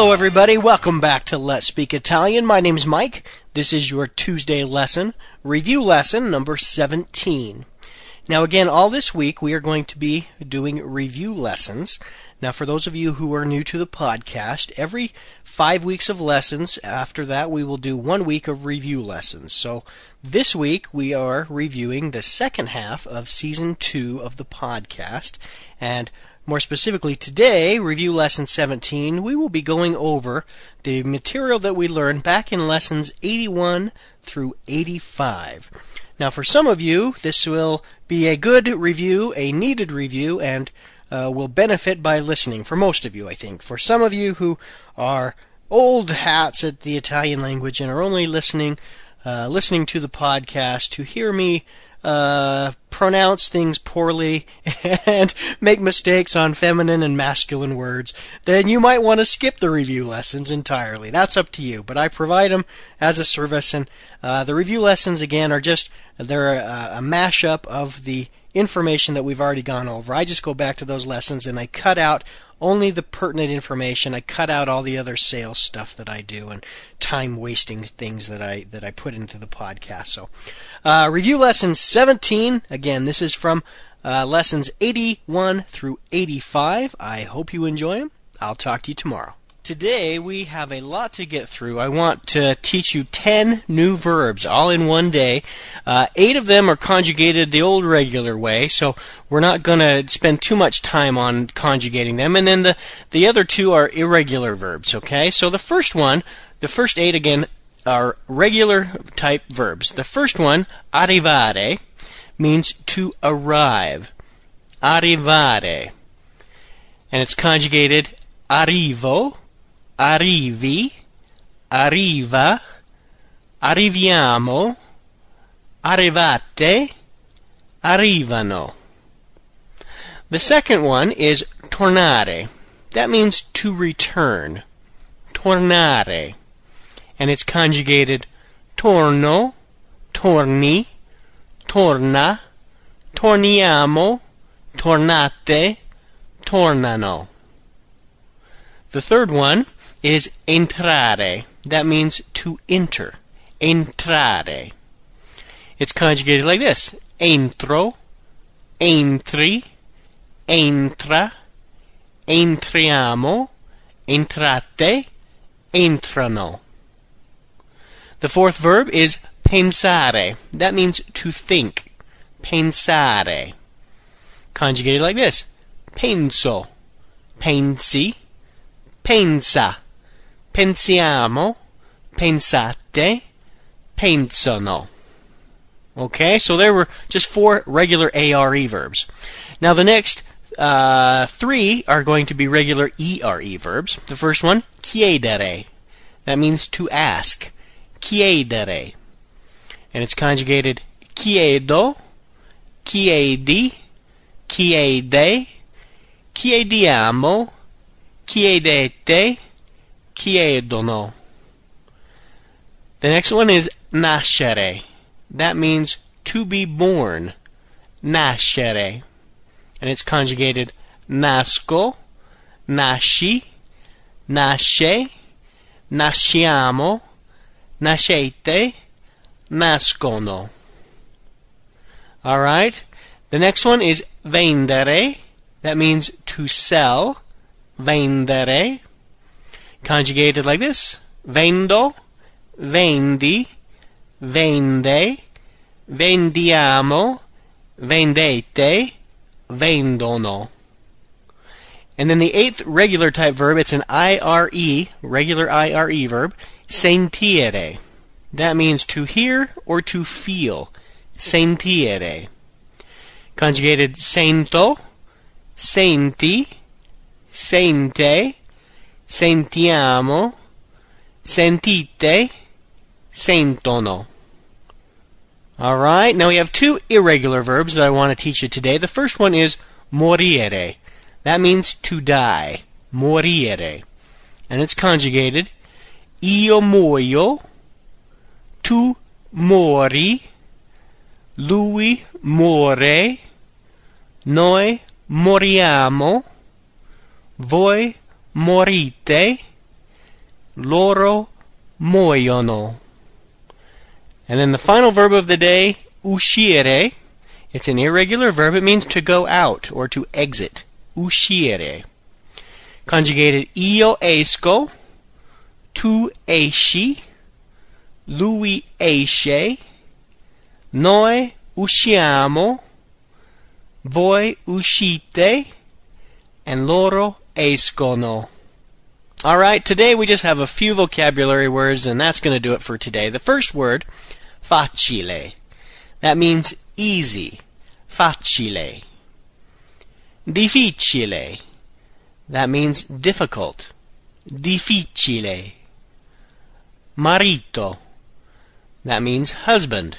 Hello, everybody. Welcome back to Let's Speak Italian. My name is Mike. This is your Tuesday lesson, review lesson number 17. Now, again, all this week we are going to be doing review lessons. Now, for those of you who are new to the podcast, every five weeks of lessons, after that, we will do one week of review lessons. So, this week we are reviewing the second half of season two of the podcast. And more specifically, today, review lesson 17, we will be going over the material that we learned back in lessons 81 through 85. Now, for some of you, this will be a good review, a needed review, and uh, will benefit by listening. For most of you, I think. For some of you who are old hats at the Italian language and are only listening, uh, listening to the podcast to hear me uh, pronounce things poorly and make mistakes on feminine and masculine words, then you might want to skip the review lessons entirely. That's up to you. But I provide them as a service, and uh, the review lessons again are just they're a, a mashup of the information that we've already gone over. I just go back to those lessons and I cut out only the pertinent information. I cut out all the other sales stuff that I do and time wasting things that I that I put into the podcast. So, uh, review lesson 17. Again, this is from uh, lessons 81 through 85. I hope you enjoy them. I'll talk to you tomorrow. Today we have a lot to get through. I want to teach you 10 new verbs all in one day. Uh, eight of them are conjugated the old regular way, so we're not going to spend too much time on conjugating them. And then the, the other two are irregular verbs, okay? So the first one, the first eight again, are regular type verbs. The first one, arrivare, means to arrive. Arrivare. And it's conjugated arrivo arrivi, arriva, arriviamo, arrivate, arrivano. The second one is tornare. That means to return. Tornare. And it's conjugated torno, torni, torna, torniamo, tornate, tornano. The third one is entrare. That means to enter. Entrare. It's conjugated like this. Entro, entri, entra, entriamo, entrate, entrano. The fourth verb is pensare. That means to think. Pensare. Conjugated like this. Penso, pensi, pensa pensiamo, pensate, pensano. Okay, so there were just four regular ARE verbs. Now the next uh, three are going to be regular ERE verbs. The first one, chiedere. That means to ask. Chiedere. And it's conjugated chiedo, chiedi, chiede, chiediamo, chiedete, chiedono. The next one is nascere. That means to be born. Nascere. And it's conjugated nasco, nasci, nasce, nasciamo, nascete, nascono. All right. The next one is vendere. That means to sell. Vendere conjugated like this vendo, vendi, vende, vendiamo, vendete, vendono. And then the eighth regular type verb, it's an IRE, regular IRE verb, sentire. That means to hear or to feel. Sentire. Conjugated sento, senti, sente, sentiamo, sentite, sentono. All right, now we have two irregular verbs that I want to teach you today. The first one is morire. That means to die. Morire. And it's conjugated io muoio, tu mori, lui muore, noi moriamo, voi morite, Loro muoiono. And then the final verb of the day, uscire. It's an irregular verb. It means to go out or to exit. Uscire. Conjugated io esco, tu esci, lui esce, noi usciamo, voi uscite, and loro escono. All right, today we just have a few vocabulary words, and that's going to do it for today. The first word, facile. That means easy. Facile. Difficile. That means difficult. Difficile. Marito. That means husband.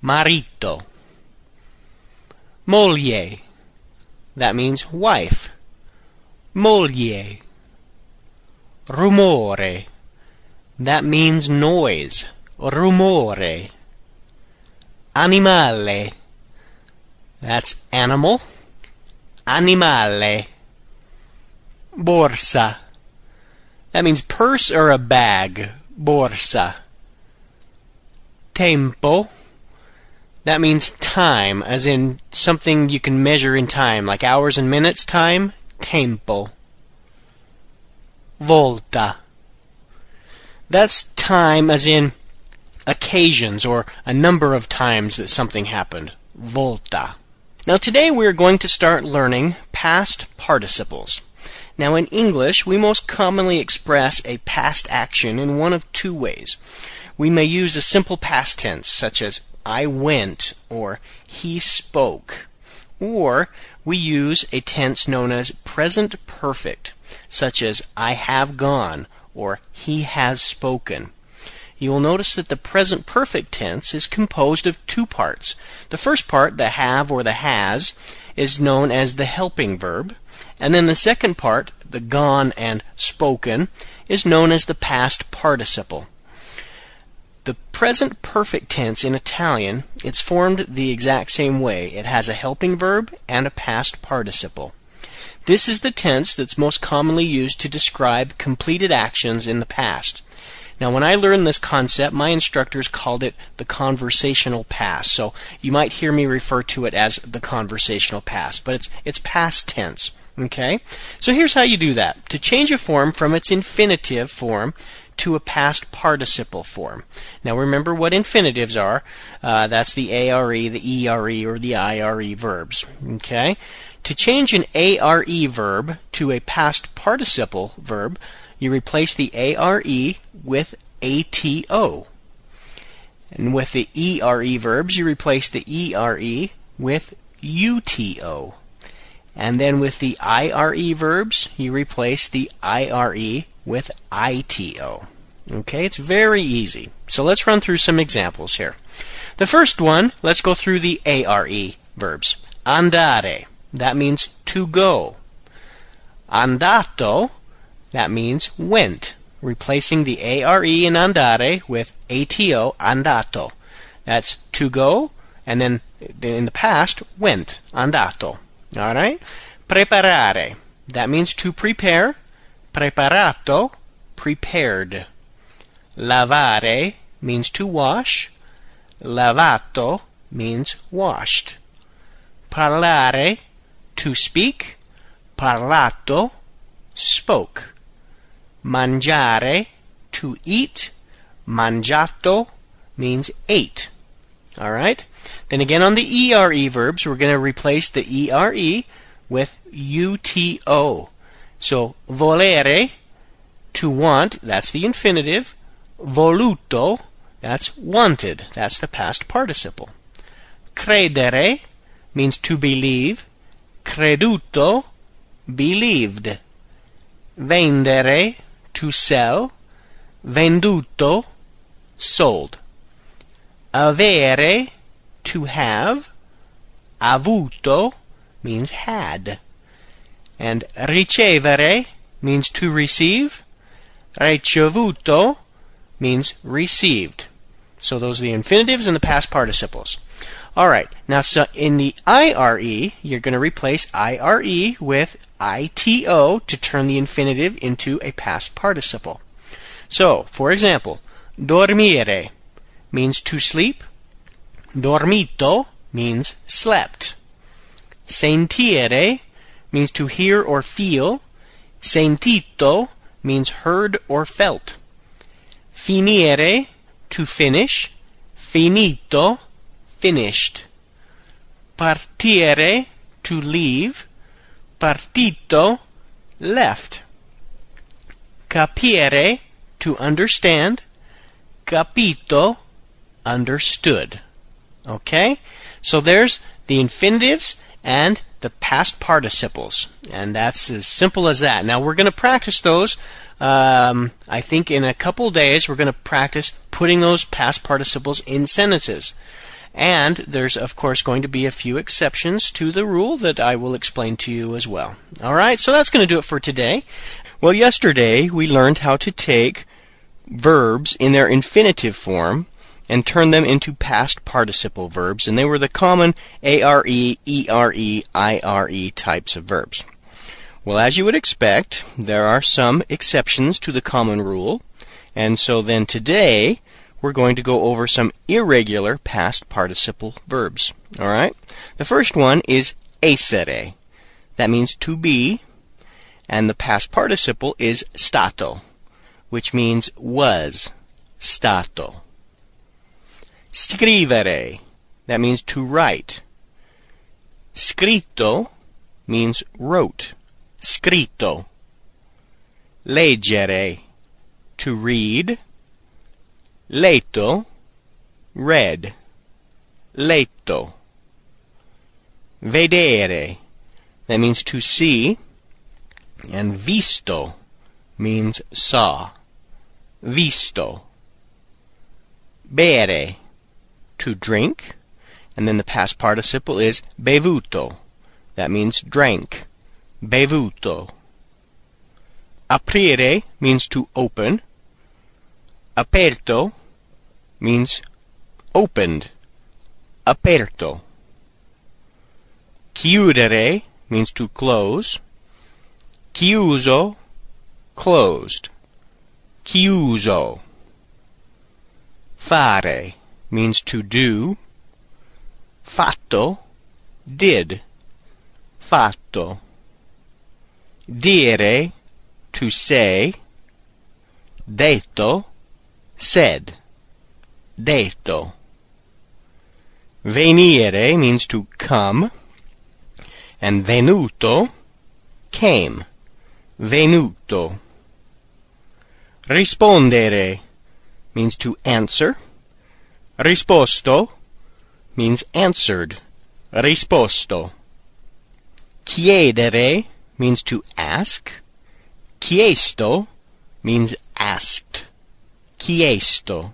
Marito. Moglie. That means wife. Moglie rumore. That means noise. Rumore. Animale. That's animal. Animale. Borsa. That means purse or a bag. Borsa. Tempo. That means time, as in something you can measure in time, like hours and minutes time. Tempo volta. That's time as in occasions or a number of times that something happened. Volta. Now today we're going to start learning past participles. Now in English, we most commonly express a past action in one of two ways. We may use a simple past tense such as I went or he spoke. Or we use a tense known as present perfect such as I have gone or he has spoken. You will notice that the present perfect tense is composed of two parts. The first part, the have or the has, is known as the helping verb, and then the second part, the gone and spoken, is known as the past participle. The present perfect tense in Italian, it's formed the exact same way. It has a helping verb and a past participle. This is the tense that's most commonly used to describe completed actions in the past. Now, when I learned this concept, my instructors called it the conversational past. So you might hear me refer to it as the conversational past, but it's it's past tense. Okay? So here's how you do that. To change a form from its infinitive form to a past participle form. Now remember what infinitives are. Uh, that's the ARE, the ERE, or the IRE verbs. Okay? To change an ARE verb to a past participle verb, you replace the ARE with ATO. And with the ERE verbs, you replace the ERE with UTO. And then with the IRE verbs, you replace the IRE with ITO. Okay, it's very easy. So let's run through some examples here. The first one, let's go through the ARE verbs. Andare. That means to go. Andato, that means went, replacing the ARE in andare with ATO, andato. That's to go, and then in the past, went, andato. All right? Preparare, that means to prepare. Preparato, prepared. Lavare means to wash. Lavato means washed. Parlare to speak, parlato, spoke. Mangiare, to eat, mangiato means ate. All right? Then again on the ERE verbs, we're going to replace the ERE with UTO. So volere, to want, that's the infinitive. Voluto, that's wanted. That's the past participle. Credere means to believe creduto, believed. Vendere, to sell. Venduto, sold. Avere, to have. Avuto means had. And ricevere means to receive. Ricevuto means received. So those are the infinitives and the past participles. All right. Now, so in the IRE, you're going to replace IRE with ITO to turn the infinitive into a past participle. So, for example, dormire means to sleep. Dormito means slept. Sentire means to hear or feel. Sentito means heard or felt. Finire, to finish. Finito, finished. Partire, to leave. Partito, left. Capire, to understand. Capito, understood. Okay? So there's the infinitives and the past participles. And that's as simple as that. Now we're going to practice those. Um, I think in a couple days we're going to practice putting those past participles in sentences. And there's, of course, going to be a few exceptions to the rule that I will explain to you as well. All right, so that's going to do it for today. Well, yesterday we learned how to take verbs in their infinitive form and turn them into past participle verbs, and they were the common ARE, ERE, IRE types of verbs. Well, as you would expect, there are some exceptions to the common rule, and so then today we're going to go over some irregular past participle verbs. All right? The first one is essere. That means to be, and the past participle is stato, which means was, stato. Scrivere. That means to write. Scritto means wrote. Scritto. Leggere. To read. Letto. Read. Letto. Vedere. That means to see. And visto means saw. Visto. Bere to drink. And then the past participle is bevuto. That means drank. Bevuto. Aprire means to open. Aperto means opened. Aperto. Chiudere means to close. Chiuso, closed. Chiuso. Fare means to do. Fatto, did. Fatto. Dire, to say. Detto, said. Detto. Venire means to come. And venuto, came. Venuto. Rispondere means to answer. Risposto means answered. Risposto. Chiedere means to ask. Chiesto means asked. Chiesto.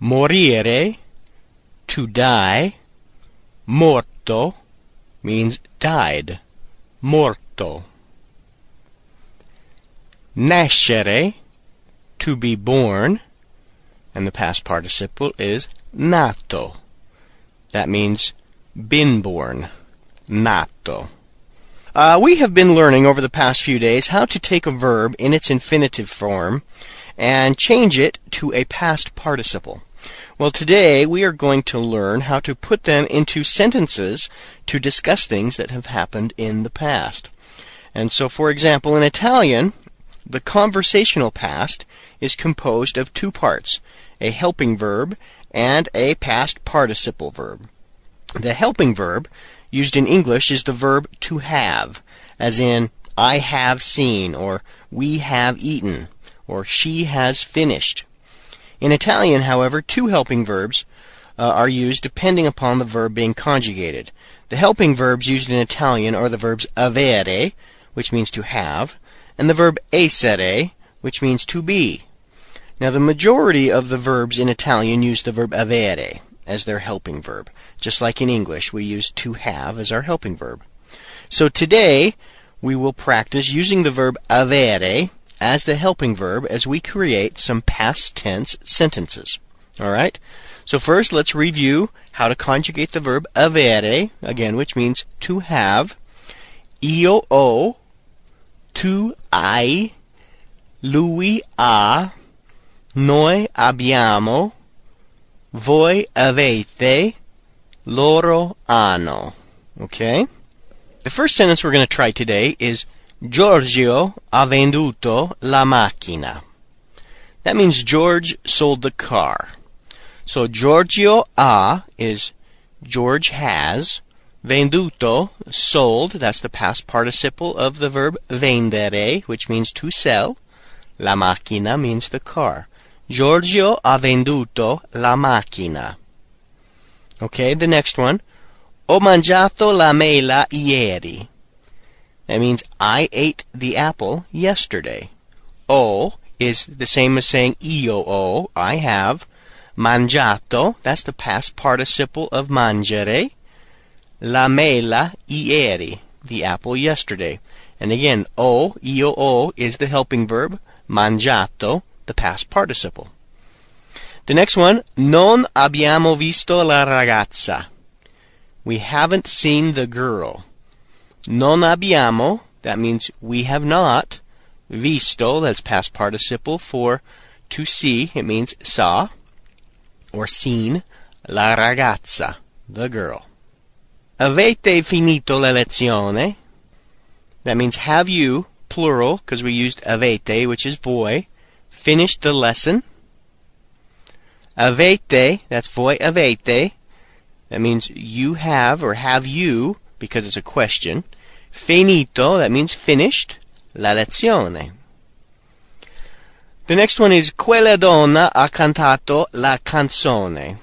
Morire, to die. Morto means died. Morto. Nascere, to be born and the past participle is nato. That means been born. Nato. Uh, we have been learning over the past few days how to take a verb in its infinitive form and change it to a past participle. Well, today we are going to learn how to put them into sentences to discuss things that have happened in the past. And so, for example, in Italian, the conversational past is composed of two parts a helping verb and a past participle verb. The helping verb used in English is the verb to have, as in I have seen, or we have eaten, or she has finished. In Italian, however, two helping verbs uh, are used depending upon the verb being conjugated. The helping verbs used in Italian are the verbs avere, which means to have, and the verb essere, which means to be. Now, the majority of the verbs in Italian use the verb avere as their helping verb, just like in English we use to have as our helping verb. So today, we will practice using the verb avere as the helping verb as we create some past tense sentences. All right? So first, let's review how to conjugate the verb avere, again, which means to have. Io ho, tu hai, lui ha, noi abbiamo, voi avete, loro hanno. Okay? The first sentence we're going to try today is Giorgio ha venduto la macchina. That means George sold the car. So Giorgio ha is George has. Venduto, sold, that's the past participle of the verb vendere, which means to sell. La macchina means the car. Giorgio ha venduto la macchina. Okay, the next one. Ho mangiato la mela ieri. That means I ate the apple yesterday. Ho is the same as saying io ho, I have. Mangiato, that's the past participle of mangiare. La mela ieri, the apple yesterday. And again, o, io ho is the helping verb. Mangiato, the past participle. The next one, non abbiamo visto la ragazza. We haven't seen the girl. Non abbiamo, that means we have not. Visto, that's past participle for to see, it means saw or seen. La ragazza, the girl. Avete finito la lezione? That means have you, plural, because we used avete, which is voi, finished the lesson? Avete, that's voi avete. That means you have or have you, because it's a question. Finito, that means finished. La lezione. The next one is Quella donna ha cantato la canzone.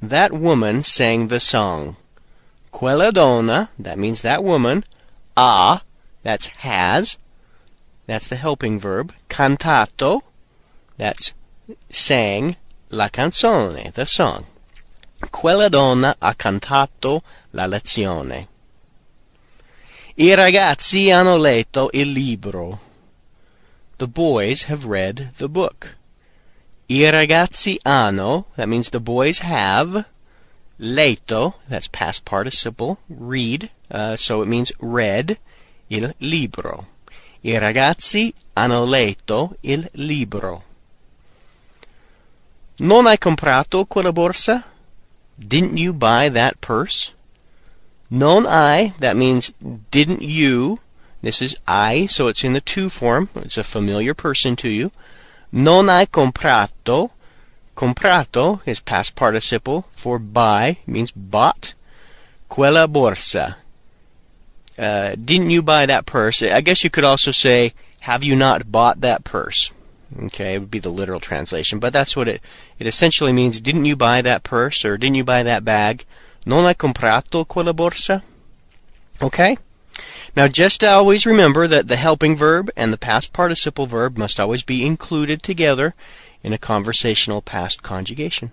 That woman sang the song. Quella donna, that means that woman. Ha, that's has. That's the helping verb. Cantato, that's sang. La canzone, the song. Quella donna ha cantato la lezione. I ragazzi hanno letto il libro. The boys have read the book. I ragazzi hanno, that means the boys have. Letto, that's past participle, read, uh, so it means read, il libro. I ragazzi hanno letto il libro. Non hai comprato quella borsa? Didn't you buy that purse? Non hai, that means didn't you, this is I, so it's in the tu form. It's a familiar person to you. Non hai comprato. Comprato is past participle for buy, means bought. Quella borsa. Uh, didn't you buy that purse? I guess you could also say, have you not bought that purse? Okay, it would be the literal translation, but that's what it it essentially means. Didn't you buy that purse or didn't you buy that bag? Non hai comprato quella borsa? Okay? Now, just always remember that the helping verb and the past participle verb must always be included together in a conversational past conjugation.